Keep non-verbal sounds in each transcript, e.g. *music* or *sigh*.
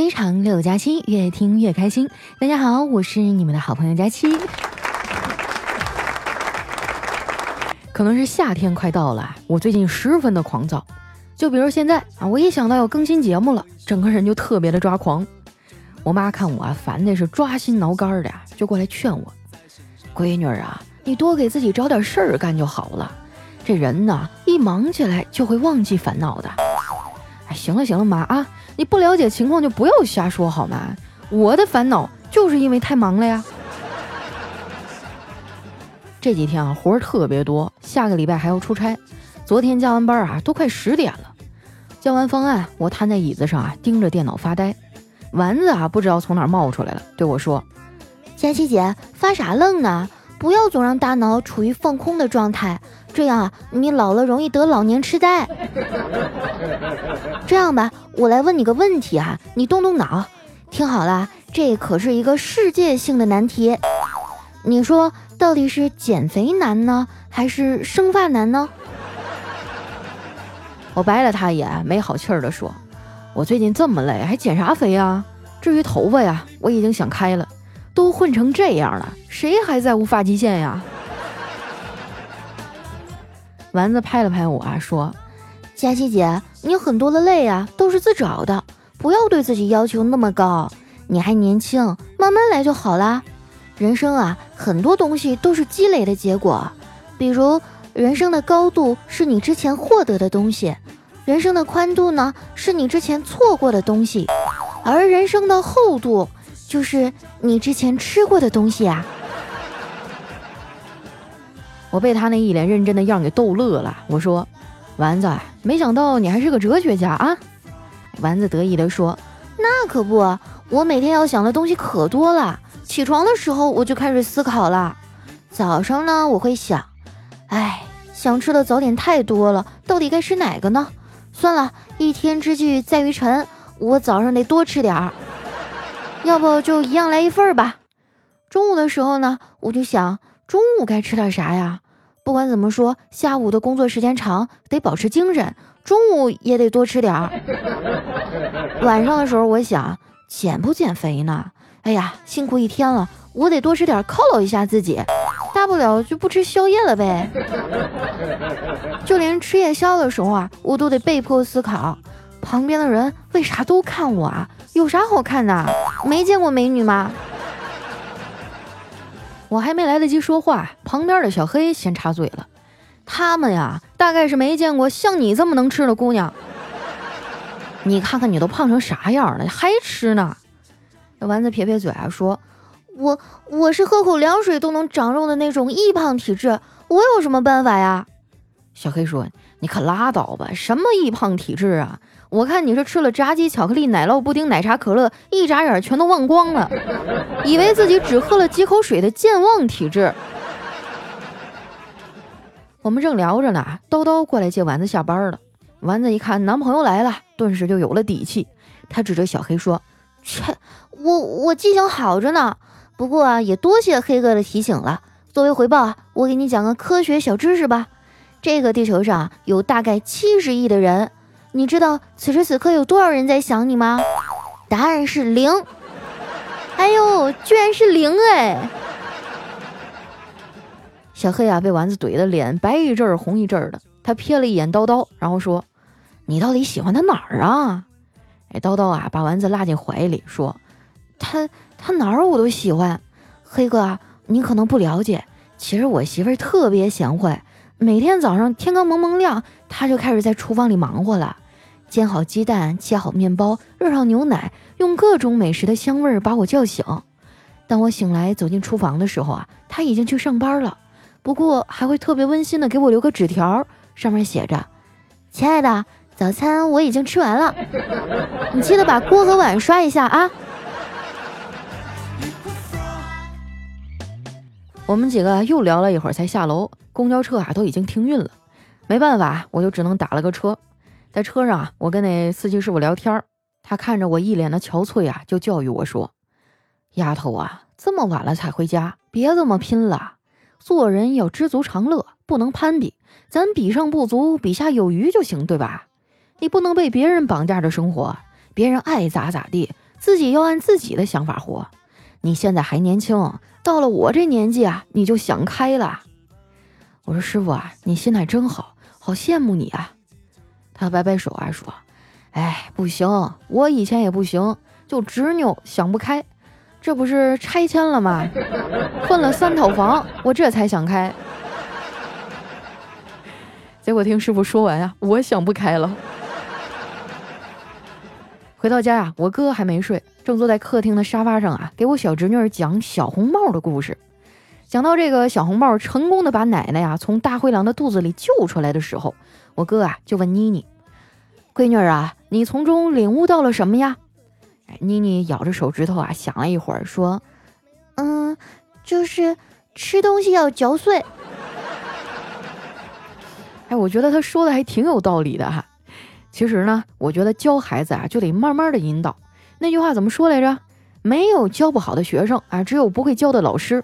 非常六加七，越听越开心。大家好，我是你们的好朋友佳期。可能是夏天快到了，我最近十分的狂躁。就比如现在啊，我一想到要更新节目了，整个人就特别的抓狂。我妈看我啊，烦的是抓心挠肝的，就过来劝我：“闺女啊，你多给自己找点事儿干就好了。这人呢，一忙起来就会忘记烦恼的。”哎，行了行了，妈啊。你不了解情况就不要瞎说好吗？我的烦恼就是因为太忙了呀。这几天啊活儿特别多，下个礼拜还要出差。昨天加完班啊都快十点了，交完方案，我瘫在椅子上啊盯着电脑发呆。丸子啊不知道从哪冒出来了，对我说：“佳琪姐发啥愣呢？不要总让大脑处于放空的状态。”这样啊，你老了容易得老年痴呆。*laughs* 这样吧，我来问你个问题啊，你动动脑，听好了，这可是一个世界性的难题。你说到底是减肥难呢，还是生发难呢？我白了他一眼，没好气儿的说：“我最近这么累，还减啥肥啊？至于头发呀，我已经想开了，都混成这样了，谁还在乎发际线呀？”丸子拍了拍我啊，说：“佳琪姐，你很多的累啊，都是自找的，不要对自己要求那么高。你还年轻，慢慢来就好啦。人生啊，很多东西都是积累的结果。比如，人生的高度是你之前获得的东西，人生的宽度呢，是你之前错过的东西，而人生的厚度，就是你之前吃过的东西啊。”我被他那一脸认真的样给逗乐了。我说：“丸子，没想到你还是个哲学家啊！”丸子得意地说：“那可不，我每天要想的东西可多了。起床的时候我就开始思考了。早上呢，我会想，哎，想吃的早点太多了，到底该吃哪个呢？算了，一天之计在于晨，我早上得多吃点儿，要不就一样来一份儿吧。中午的时候呢，我就想。”中午该吃点啥呀？不管怎么说，下午的工作时间长，得保持精神，中午也得多吃点儿。晚上的时候，我想减不减肥呢？哎呀，辛苦一天了，我得多吃点犒劳一下自己，大不了就不吃宵夜了呗。就连吃夜宵的时候啊，我都得被迫思考，旁边的人为啥都看我啊？有啥好看的？没见过美女吗？我还没来得及说话，旁边的小黑先插嘴了。他们呀，大概是没见过像你这么能吃的姑娘。你看看你都胖成啥样了，还吃呢？丸子撇撇嘴啊，说：“我我是喝口凉水都能长肉的那种易胖体质，我有什么办法呀？”小黑说：“你可拉倒吧，什么易胖体质啊？”我看你是吃了炸鸡、巧克力、奶酪布丁、奶茶、可乐，一眨眼全都忘光了，以为自己只喝了几口水的健忘体质。我们正聊着呢，叨叨过来接丸子下班了。丸子一看男朋友来了，顿时就有了底气。他指着小黑说：“切，我我记性好着呢。不过啊，也多谢黑哥的提醒了。作为回报啊，我给你讲个科学小知识吧。这个地球上有大概七十亿的人。”你知道此时此刻有多少人在想你吗？答案是零。哎呦，居然是零哎！小黑啊，被丸子怼的脸白一阵儿红一阵儿的。他瞥了一眼叨叨，然后说：“你到底喜欢他哪儿啊？”哎，叨叨啊，把丸子拉进怀里说：“他他哪儿我都喜欢。黑哥，你可能不了解，其实我媳妇儿特别贤惠。”每天早上天刚蒙蒙亮，他就开始在厨房里忙活了，煎好鸡蛋，切好面包，热上牛奶，用各种美食的香味把我叫醒。当我醒来走进厨房的时候啊，他已经去上班了。不过还会特别温馨的给我留个纸条，上面写着：“亲爱的，早餐我已经吃完了，*laughs* 你记得把锅和碗刷一下啊。”我们几个又聊了一会儿，才下楼。公交车啊都已经停运了，没办法，我就只能打了个车。在车上啊，我跟那司机师傅聊天，他看着我一脸的憔悴啊，就教育我说：“丫头啊，这么晚了才回家，别这么拼了。做人要知足常乐，不能攀比，咱比上不足，比下有余就行，对吧？你不能被别人绑架着生活，别人爱咋咋地，自己要按自己的想法活。你现在还年轻，到了我这年纪啊，你就想开了。我说师傅啊，你心态真好，好羡慕你啊。他摆摆手啊说：“哎，不行，我以前也不行，就执拗，想不开。这不是拆迁了吗？分了三套房，我这才想开。结果听师傅说完呀，我想不开了。回到家呀，我哥还没睡。”正坐在客厅的沙发上啊，给我小侄女讲小红帽的故事。讲到这个小红帽成功的把奶奶呀从大灰狼的肚子里救出来的时候，我哥啊就问妮妮：“闺女啊，你从中领悟到了什么呀？”哎，妮妮咬着手指头啊，想了一会儿，说：“嗯，就是吃东西要嚼碎。”哎，我觉得他说的还挺有道理的哈。其实呢，我觉得教孩子啊，就得慢慢的引导。那句话怎么说来着？没有教不好的学生啊，只有不会教的老师。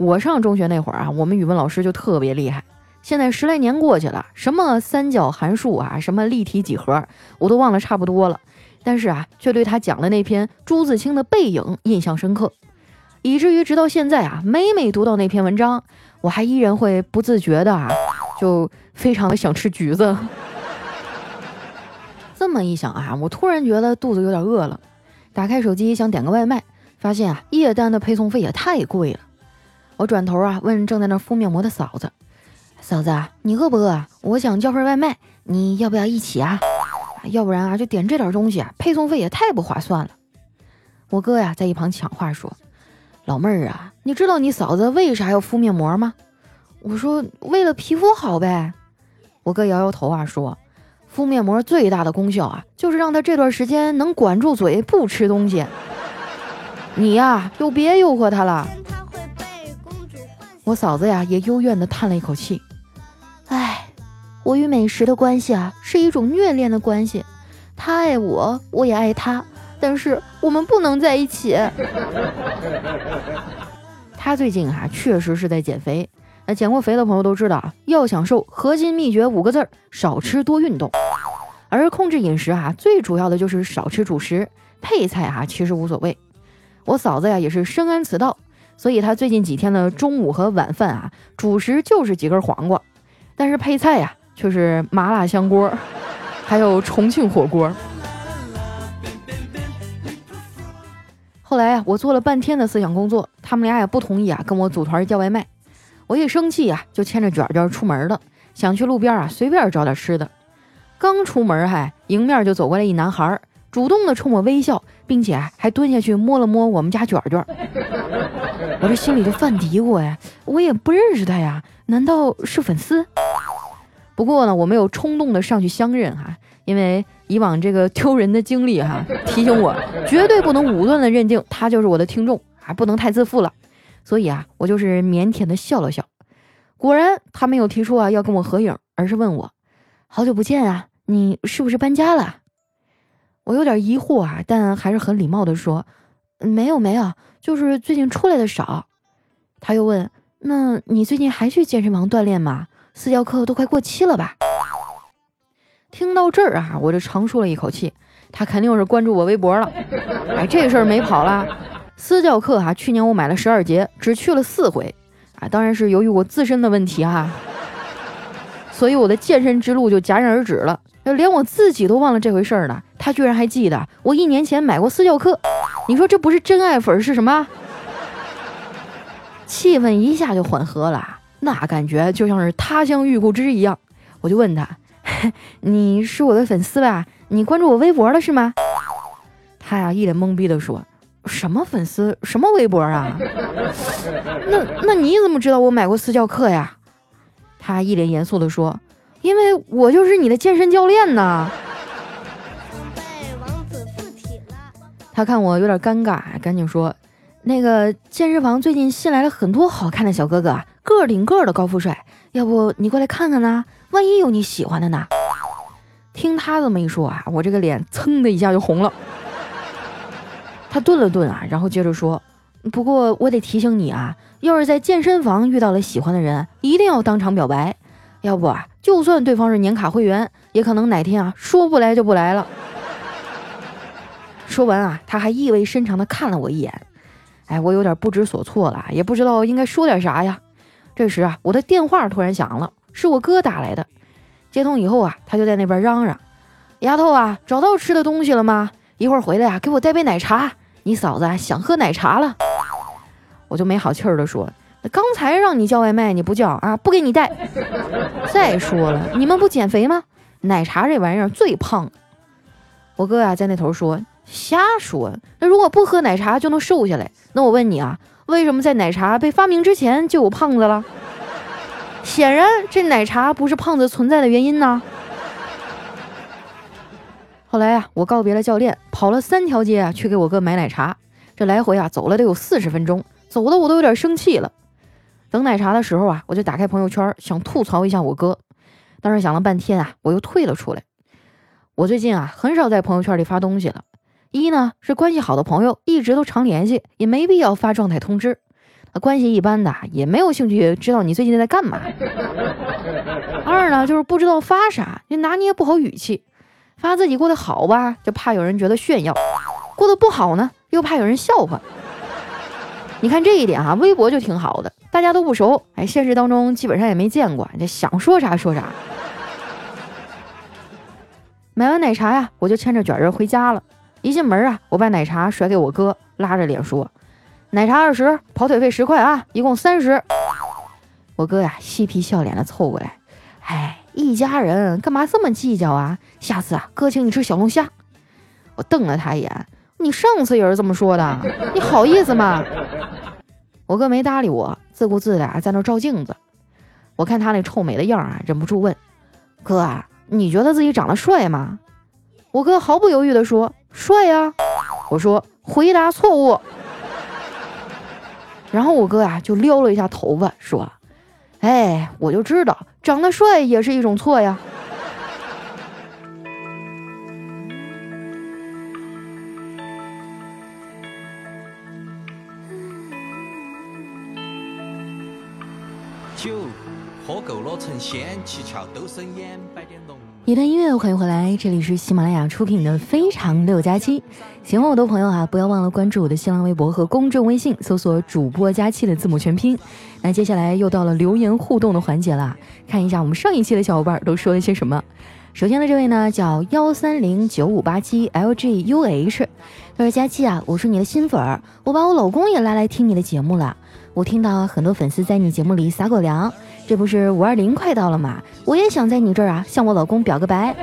我上中学那会儿啊，我们语文老师就特别厉害。现在十来年过去了，什么三角函数啊，什么立体几何，我都忘了差不多了。但是啊，却对他讲的那篇朱自清的《背影》印象深刻，以至于直到现在啊，每每读到那篇文章，我还依然会不自觉的啊，就非常的想吃橘子。*laughs* 这么一想啊，我突然觉得肚子有点饿了。打开手机想点个外卖，发现啊夜单的配送费也太贵了。我转头啊问正在那敷面膜的嫂子：“嫂子，你饿不饿？我想叫份外卖，你要不要一起啊？要不然啊就点这点东西啊，配送费也太不划算了。”我哥呀在一旁抢话说：“老妹儿啊，你知道你嫂子为啥要敷面膜吗？”我说：“为了皮肤好呗。”我哥摇摇头啊说。敷面膜最大的功效啊，就是让他这段时间能管住嘴，不吃东西。*laughs* 你呀，就别诱惑他了。我嫂子呀，也幽怨地叹了一口气。唉，我与美食的关系啊，是一种虐恋的关系。他爱我，我也爱他，但是我们不能在一起。*laughs* 他最近啊，确实是在减肥。那减过肥的朋友都知道啊，要想瘦，核心秘诀五个字儿：少吃多运动。而控制饮食啊，最主要的就是少吃主食，配菜啊其实无所谓。我嫂子呀也是深谙此道，所以他最近几天的中午和晚饭啊，主食就是几根黄瓜，但是配菜呀却是麻辣香锅，*laughs* 还有重庆火锅。后来啊，我做了半天的思想工作，他们俩也不同意啊，跟我组团叫外卖。我一生气呀，就牵着卷卷出门了，想去路边啊随便找点吃的。刚出门，还迎面就走过来一男孩，主动的冲我微笑，并且还蹲下去摸了摸我们家卷卷。我这心里就犯嘀咕呀，我也不认识他呀，难道是粉丝？不过呢，我没有冲动的上去相认哈，因为以往这个丢人的经历哈，提醒我绝对不能武断的认定他就是我的听众啊，不能太自负了。所以啊，我就是腼腆的笑了笑。果然，他没有提出啊要跟我合影，而是问我：“好久不见啊，你是不是搬家了？”我有点疑惑啊，但还是很礼貌的说：“没有没有，就是最近出来的少。”他又问：“那你最近还去健身房锻炼吗？私教课都快过期了吧？”听到这儿啊，我就长舒了一口气。他肯定是关注我微博了。哎，这事儿没跑了。私教课哈，去年我买了十二节，只去了四回，啊，当然是由于我自身的问题哈，所以我的健身之路就戛然而止了。连我自己都忘了这回事儿了，他居然还记得我一年前买过私教课，你说这不是真爱粉是什么？气氛一下就缓和了，那感觉就像是他乡遇故知一样。我就问他：“ *laughs* 你是我的粉丝吧？你关注我微博了是吗？”他呀一脸懵逼的说。什么粉丝？什么微博啊？那那你怎么知道我买过私教课呀？他一脸严肃地说：“因为我就是你的健身教练呐。”他看我有点尴尬，赶紧说：“那个健身房最近新来了很多好看的小哥哥，个顶个的高富帅，要不你过来看看呢？万一有你喜欢的呢？”听他这么一说啊，我这个脸噌的一下就红了。他顿了顿啊，然后接着说：“不过我得提醒你啊，要是在健身房遇到了喜欢的人，一定要当场表白，要不啊，就算对方是年卡会员，也可能哪天啊说不来就不来了。”说完啊，他还意味深长地看了我一眼。哎，我有点不知所措了，也不知道应该说点啥呀。这时啊，我的电话突然响了，是我哥打来的。接通以后啊，他就在那边嚷嚷：“丫头啊，找到吃的东西了吗？一会儿回来啊，给我带杯奶茶。你嫂子啊想喝奶茶了。”我就没好气儿的说：“刚才让你叫外卖你不叫啊，不给你带。*laughs* 再说了，你们不减肥吗？奶茶这玩意儿最胖。”我哥呀在那头说：“瞎说，那如果不喝奶茶就能瘦下来？那我问你啊，为什么在奶茶被发明之前就有胖子了？显然这奶茶不是胖子存在的原因呢。”后来呀，我告别了教练，跑了三条街啊去给我哥买奶茶，这来回啊走了得有四十分钟。走的我都有点生气了。等奶茶的时候啊，我就打开朋友圈，想吐槽一下我哥。但是想了半天啊，我又退了出来。我最近啊，很少在朋友圈里发东西了。一呢是关系好的朋友一直都常联系，也没必要发状态通知。关系一般的也没有兴趣知道你最近在干嘛。二呢就是不知道发啥，就拿捏不好语气。发自己过得好吧，就怕有人觉得炫耀；过得不好呢，又怕有人笑话。你看这一点哈，微博就挺好的，大家都不熟，哎，现实当中基本上也没见过，这想说啥说啥。买完奶茶呀，我就牵着卷儿回家了。一进门啊，我把奶茶甩给我哥，拉着脸说：“奶茶二十，跑腿费十块啊，一共三十。”我哥呀，嬉皮笑脸的凑过来：“哎，一家人干嘛这么计较啊？下次啊，哥请你吃小龙虾。”我瞪了他一眼。你上次也是这么说的，你好意思吗？我哥没搭理我，自顾自的在那照镜子。我看他那臭美的样啊，忍不住问：“哥啊，你觉得自己长得帅吗？”我哥毫不犹豫的说：“帅呀。”我说：“回答错误。”然后我哥啊就撩了一下头发，说：“哎，我就知道长得帅也是一种错呀。”一段音乐，欢迎回来，这里是喜马拉雅出品的《非常六加七》。喜欢我的朋友啊，不要忘了关注我的新浪微博和公众微信，搜索“主播加七”的字母全拼。那接下来又到了留言互动的环节了，看一下我们上一期的小伙伴都说了些什么。首先的这位呢，叫幺三零九五八七 LGUH，他说：“佳期啊，我是你的新粉儿，我把我老公也拉来听你的节目了。我听到很多粉丝在你节目里撒狗粮。”这不是五二零快到了吗？我也想在你这儿啊向我老公表个白。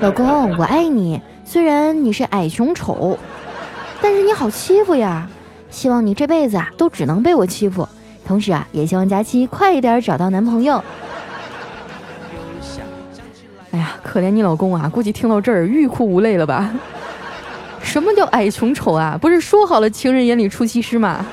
老公，我爱你。虽然你是矮穷丑，但是你好欺负呀。希望你这辈子啊都只能被我欺负。同时啊，也希望佳期快一点找到男朋友。哎呀，可怜你老公啊，估计听到这儿欲哭无泪了吧？什么叫矮穷丑啊？不是说好了情人眼里出西施吗？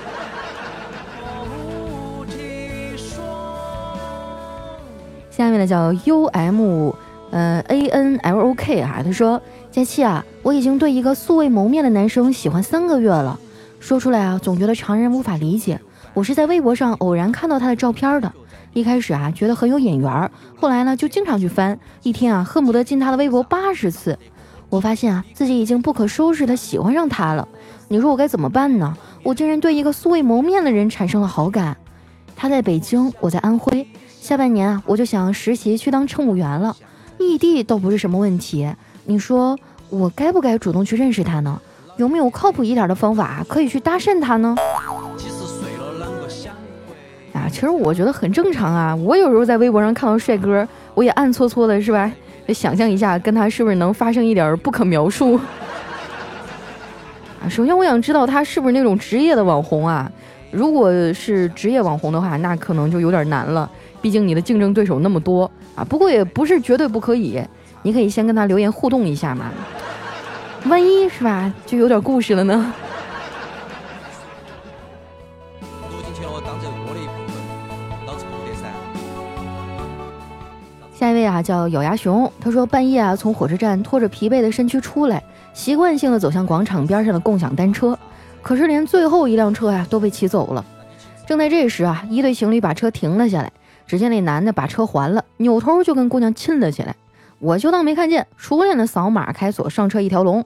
下面呢叫 U M，呃 A N L O K 啊，他说佳期啊，我已经对一个素未谋面的男生喜欢三个月了，说出来啊，总觉得常人无法理解。我是在微博上偶然看到他的照片的，一开始啊觉得很有眼缘，后来呢就经常去翻，一天啊恨不得进他的微博八十次。我发现啊自己已经不可收拾的喜欢上他了，你说我该怎么办呢？我竟然对一个素未谋面的人产生了好感。他在北京，我在安徽。下半年啊，我就想实习去当乘务员了，异地倒不是什么问题。你说我该不该主动去认识他呢？有没有靠谱一点的方法可以去搭讪他呢？啊，其实我觉得很正常啊。我有时候在微博上看到帅哥，我也暗搓搓的，是吧？就想象一下跟他是不是能发生一点不可描述。啊，首先我想知道他是不是那种职业的网红啊？如果是职业网红的话，那可能就有点难了。毕竟你的竞争对手那么多啊，不过也不是绝对不可以，你可以先跟他留言互动一下嘛，万一是吧，就有点故事了呢。下一位啊，叫咬牙熊，他说半夜啊从火车站拖着疲惫的身躯出来，习惯性的走向广场边上的共享单车，可是连最后一辆车呀都被骑走了。正在这时啊，一对情侣把车停了下来。只见那男的把车还了，扭头就跟姑娘亲了起来。我就当没看见，熟练的扫码开锁上车一条龙。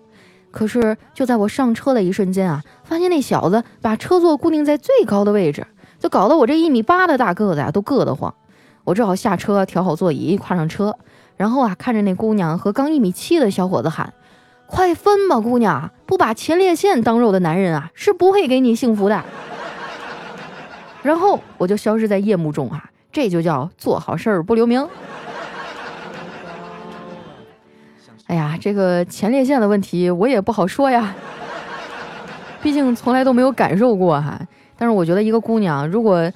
可是就在我上车的一瞬间啊，发现那小子把车座固定在最高的位置，就搞得我这一米八的大个子啊都硌得慌。我只好下车，调好座椅，跨上车，然后啊，看着那姑娘和刚一米七的小伙子喊：“快分吧，姑娘！不把前列腺当肉的男人啊，是不会给你幸福的。*laughs* ”然后我就消失在夜幕中啊，这就叫做好事儿不留名。哎呀，这个前列腺的问题我也不好说呀，毕竟从来都没有感受过哈。但是我觉得一个姑娘如果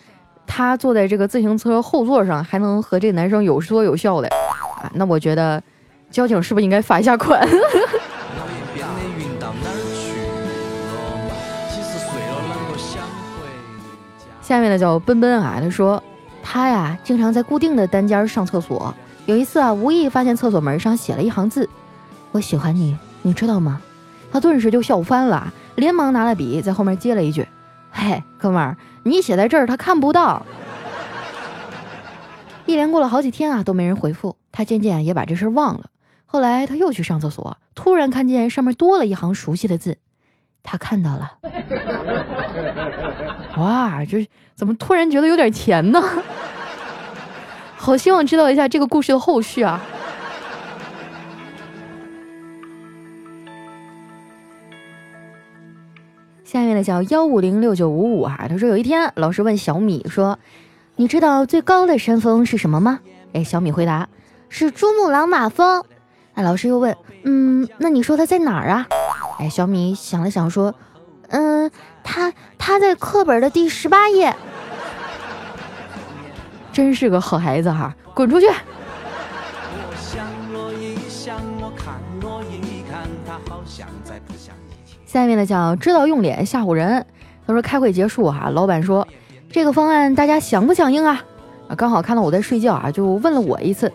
她坐在这个自行车后座上，还能和这个男生有说有笑的啊，那我觉得交警是不是应该罚一下款？*laughs* 下面的叫奔奔啊，他说他呀经常在固定的单间上厕所，有一次啊无意发现厕所门上写了一行字：“我喜欢你，你知道吗？”他顿时就笑翻了，连忙拿了笔在后面接了一句：“嘿，哥们儿，你写在这儿他看不到。*laughs* ”一连过了好几天啊都没人回复，他渐渐也把这事忘了。后来他又去上厕所，突然看见上面多了一行熟悉的字。他看到了，*laughs* 哇，这怎么突然觉得有点甜呢？*laughs* 好希望知道一下这个故事的后续啊！下面的叫幺五零六九五五啊，他说有一天老师问小米说：“你知道最高的山峰是什么吗？”哎，小米回答：“是珠穆朗玛峰。”那老师又问：“嗯，那你说它在哪儿啊？”哎，小米想了想说：“嗯，他他在课本的第十八页。”真是个好孩子哈，滚出去！下面的叫知道用脸吓唬人。他说开会结束哈，老板说这个方案大家响不响应啊？啊，刚好看到我在睡觉啊，就问了我一次。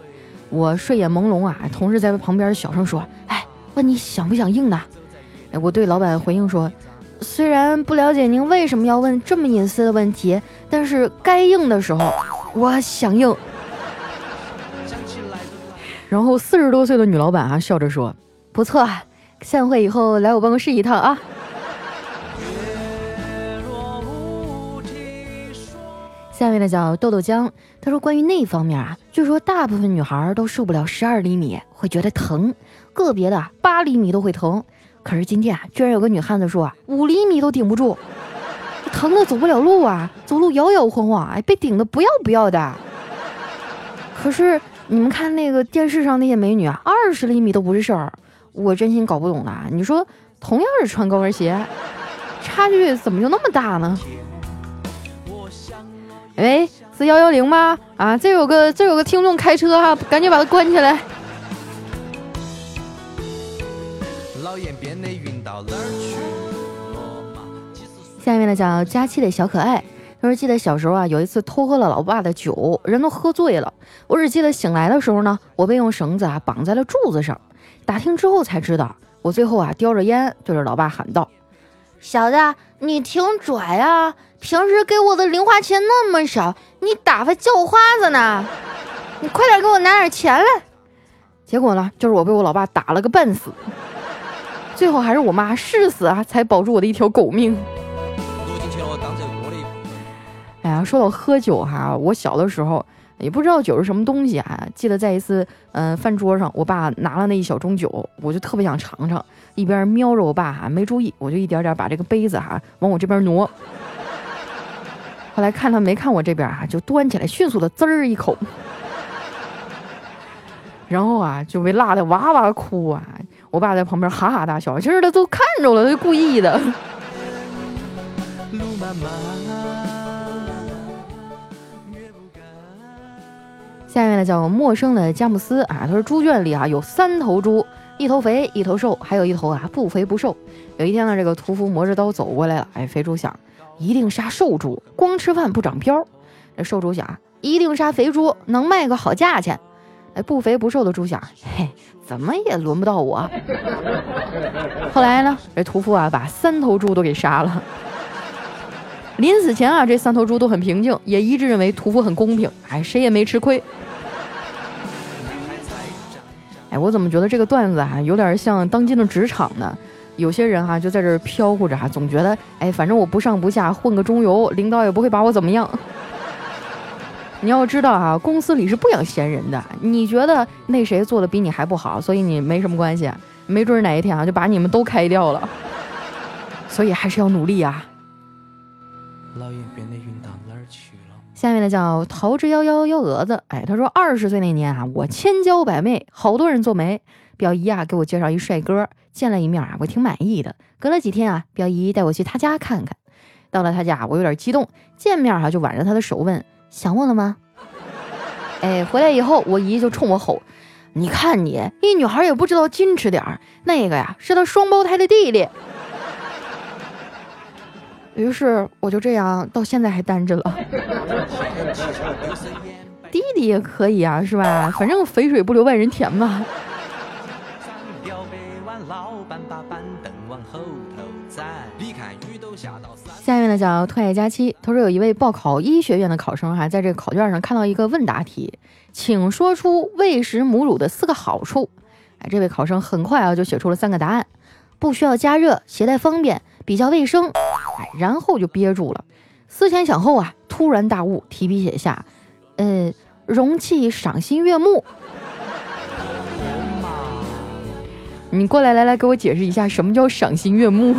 我睡眼朦胧啊，同事在旁边小声说：“哎，问你响不响应呢？”我对老板回应说：“虽然不了解您为什么要问这么隐私的问题，但是该应的时候我响应。”然后四十多岁的女老板啊笑着说：“不错，散会以后来我办公室一趟啊。”下面的叫豆豆浆，他说关于那方面啊，据说大部分女孩都受不了十二厘米，会觉得疼，个别的八厘米都会疼。可是今天啊，居然有个女汉子说啊，五厘米都顶不住，疼的走不了路啊，走路摇摇晃晃，哎，被顶的不要不要的。可是你们看那个电视上那些美女啊，二十厘米都不是事儿，我真心搞不懂了。你说同样是穿高跟鞋，差距怎么就那么大呢？喂，是幺幺零吗？啊，这有个这有个听众开车哈，赶紧把他关起来。下面呢叫佳期的小可爱，他说记得小时候啊，有一次偷喝了老爸的酒，人都喝醉了。我只记得醒来的时候呢，我被用绳子啊绑在了柱子上。打听之后才知道，我最后啊叼着烟对着老爸喊道：“小子，你挺拽啊！平时给我的零花钱那么少，你打发叫花子呢？你快点给我拿点钱来！”结果呢，就是我被我老爸打了个半死。最后还是我妈誓死啊，才保住我的一条狗命。哎呀，说到喝酒哈，我小的时候也不知道酒是什么东西啊。记得在一次嗯饭桌上，我爸拿了那一小盅酒，我就特别想尝尝。一边瞄着我爸哈，没注意，我就一点点把这个杯子哈往我这边挪。后来看他没看我这边啊，就端起来迅速的滋儿一口，然后啊就被辣的哇哇哭啊。我爸在旁边哈哈大笑，其实他都看着了，他故意的。下面呢叫陌生的佳木斯啊，他说猪圈里啊有三头猪，一头肥，一头瘦，还有一头啊不肥不瘦。有一天呢，这个屠夫磨着刀走过来了，哎，肥猪想一定杀瘦猪，光吃饭不长膘。这瘦猪想一定杀肥猪，能卖个好价钱。哎，不肥不瘦的猪想，嘿，怎么也轮不到我。后来呢，这屠夫啊把三头猪都给杀了。临死前啊，这三头猪都很平静，也一致认为屠夫很公平，哎，谁也没吃亏。哎，我怎么觉得这个段子啊，有点像当今的职场呢？有些人哈就在这飘忽着哈，总觉得哎，反正我不上不下，混个中游，领导也不会把我怎么样。你要知道啊，公司里是不养闲人的。你觉得那谁做的比你还不好，所以你没什么关系，没准哪一天啊就把你们都开掉了。*laughs* 所以还是要努力啊。下面的叫逃之夭夭幺蛾子，哎，他说二十岁那年啊，我千娇百媚，好多人做媒。表姨啊给我介绍一帅哥，见了一面啊，我挺满意的。隔了几天啊，表姨带我去他家看看。到了他家，我有点激动，见面哈就挽着他的手问。想我了吗？哎，回来以后，我姨就冲我吼：“你看你，一女孩也不知道矜持点儿。那个呀，是他双胞胎的弟弟。”于是我就这样到现在还单着了。弟弟也可以啊，是吧？反正肥水不流外人田嘛。老板把板凳往后头下面呢叫特爱佳期，他说有一位报考医学院的考生哈，在这个考卷上看到一个问答题，请说出喂食母乳的四个好处。哎，这位考生很快啊就写出了三个答案：不需要加热，携带方便，比较卫生。哎，然后就憋住了，思前想后啊，突然大悟，提笔写下：呃，容器赏心悦目。你过来，来来，给我解释一下什么叫赏心悦目。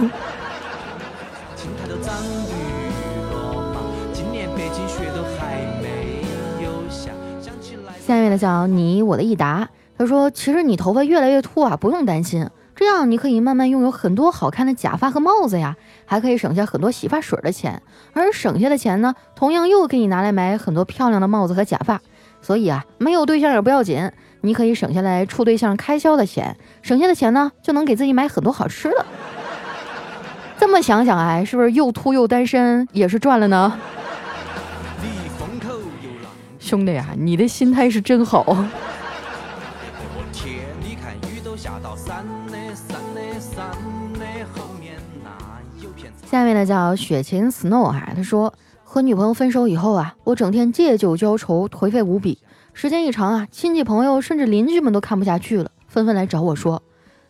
下面的叫你我的益达，他说：“其实你头发越来越秃啊，不用担心，这样你可以慢慢拥有很多好看的假发和帽子呀，还可以省下很多洗发水的钱，而省下的钱呢，同样又可以拿来买很多漂亮的帽子和假发。所以啊，没有对象也不要紧。”你可以省下来处对象开销的钱，省下的钱呢，就能给自己买很多好吃的。这么想想，哎，是不是又秃又单身也是赚了呢？兄弟呀，你的心态是真好。下面呢叫雪晴 Snow 哈，他说和女朋友分手以后啊，我整天借酒浇愁，颓废无比。时间一长啊，亲戚朋友甚至邻居们都看不下去了，纷纷来找我说：“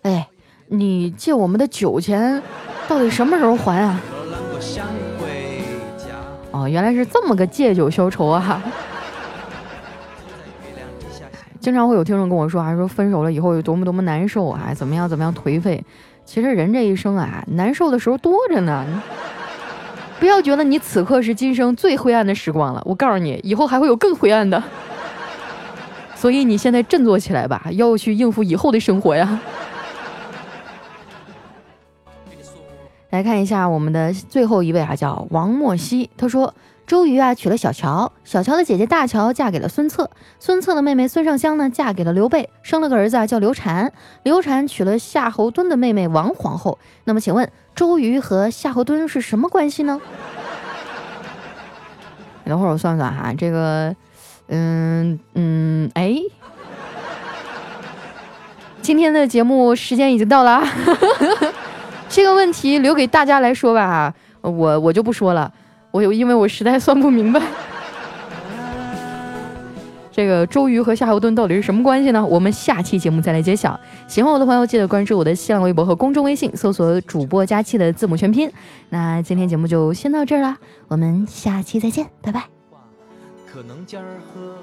哎，你借我们的酒钱，到底什么时候还啊？”哦，原来是这么个借酒消愁啊！经常会有听众跟我说，还说分手了以后有多么多么难受啊，怎么样怎么样颓废。其实人这一生啊，难受的时候多着呢。不要觉得你此刻是今生最灰暗的时光了，我告诉你，以后还会有更灰暗的。所以你现在振作起来吧，要去应付以后的生活呀。来看一下我们的最后一位啊，叫王莫西。他说，周瑜啊娶了小乔，小乔的姐姐大乔嫁给了孙策，孙策的妹妹孙尚香呢嫁给了刘备，生了个儿子啊叫刘禅，刘禅娶了夏侯惇的妹妹王皇后。那么请问周瑜和夏侯惇是什么关系呢？等会儿我算算哈，这个。嗯嗯，哎，今天的节目时间已经到了，*laughs* 这个问题留给大家来说吧，我我就不说了，我有因为我实在算不明白，这个周瑜和夏侯惇到底是什么关系呢？我们下期节目再来揭晓。喜欢我的朋友记得关注我的新浪微博和公众微信，搜索主播佳期的字母全拼。那今天节目就先到这儿啦，我们下期再见，拜拜。可能今儿喝。